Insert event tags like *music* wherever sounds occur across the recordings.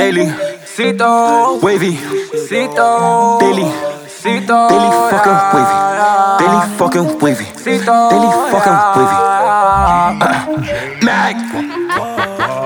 Daily, Sito, wavy, Sito, daily, Sito, daily fucking wavy, daily fucking wavy, Sito, daily fucking wavy. *coughs* Mack,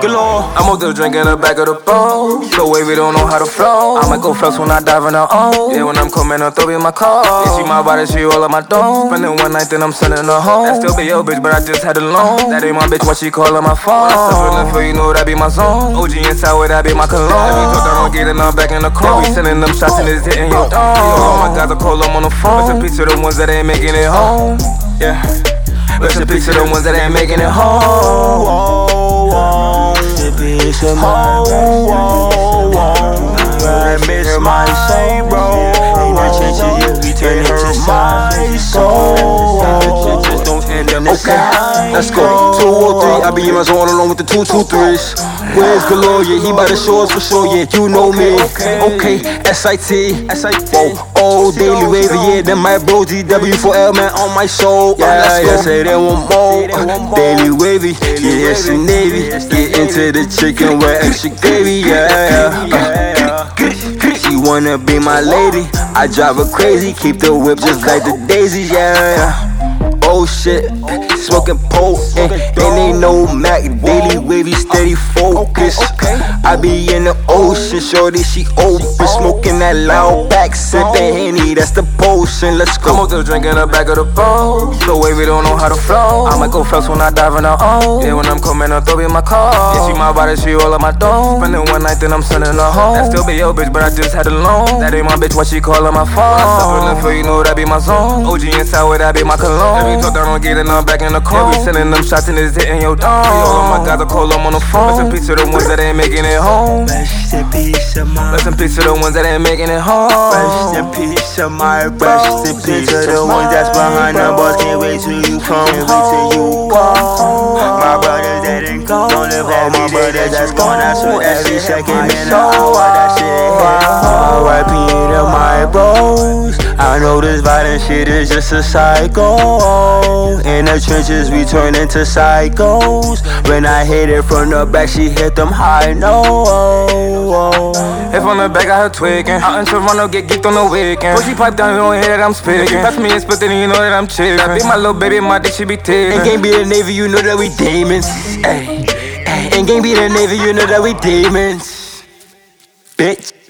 galore. I'm up there drinking the back of the boat. So wavy don't know how to flow. I might go flex when I dive in the O. Yeah, when I'm coming, I'll throw in my car. Yeah, she my body, she all of my dome. Spending one night, then I'm sending her home. That still be your bitch, but I just had a loan. That ain't my bitch, what she call on my phone. I suffer for you know that be my zone. OG inside, where that be my cologne. Every time I'm getting up back in the car. We sending them shots and it's hitting your dome. My guys, I call them on the phone. Rest in peace to the ones that ain't making it home. Yeah. Rest in peace to the ones that ain't making it home. I Okay, let's go. Two or three, I be in my zone along with the two, two, threes. Where's galore? Yeah, he by the shores for sure. Yeah, you know me. Okay, SIT, SIT. Oh, daily wave. Yeah, then my bros, DW4L man on my soul. Yeah, yeah, say they want more. Daily wavy, yeah, it's a navy. Get into the chicken with extra gravy. Yeah, yeah. She wanna be my lady. I drive her crazy, keep the whip just like the daisies. Yeah, Oh shit, smoking potent, ain't no daily wavy focus. I be in the ocean, shorty she open, smoking that loud back, sipping henny, that's the potion. Let's go. up there drinking the back of the boat. So wavy don't know how to flow. I might go flex when I dive in the O. Yeah, when I'm coming, I'll throw in my car. Yeah, she my body, she all of my dome. Spending one night, then I'm sending her home. That still be your bitch, but I just had a loan. That ain't my bitch, what she call on my phone. I suffer for you know that be my zone. OG inside, where that be my cologne. Every talk down, I'm getting them back in the car. We sending them shots and it's hitting your dome. All of my guys, I call them on the phone. To the ones that ain't making it home. Rest in peace of my Rest in peace to the ones that ain't making it home. Rest in peace of my Rest in peace to the ones that's behind the bars. Can't wait till you come. Can't wait till you come. My brothers that ain't gone Don't live every day that that's gone. I swear every second man I want that shit R.I.P. to my bros I know this violent shit is just a cycle In the trenches we turn into psychos When I hit it from the back she hit them high notes If on the back, I her tweaking. Out in Toronto, get geeked on the weekend. Pussy pipe down, you don't hear that I'm speaking. Pass me a split, then you know that I'm chicken. That be my little baby, my dick, she be taking. Ain't gang be the Navy, you know that we demons. Ay, ay, ain't gang be the Navy, you know that we demons. Bitch.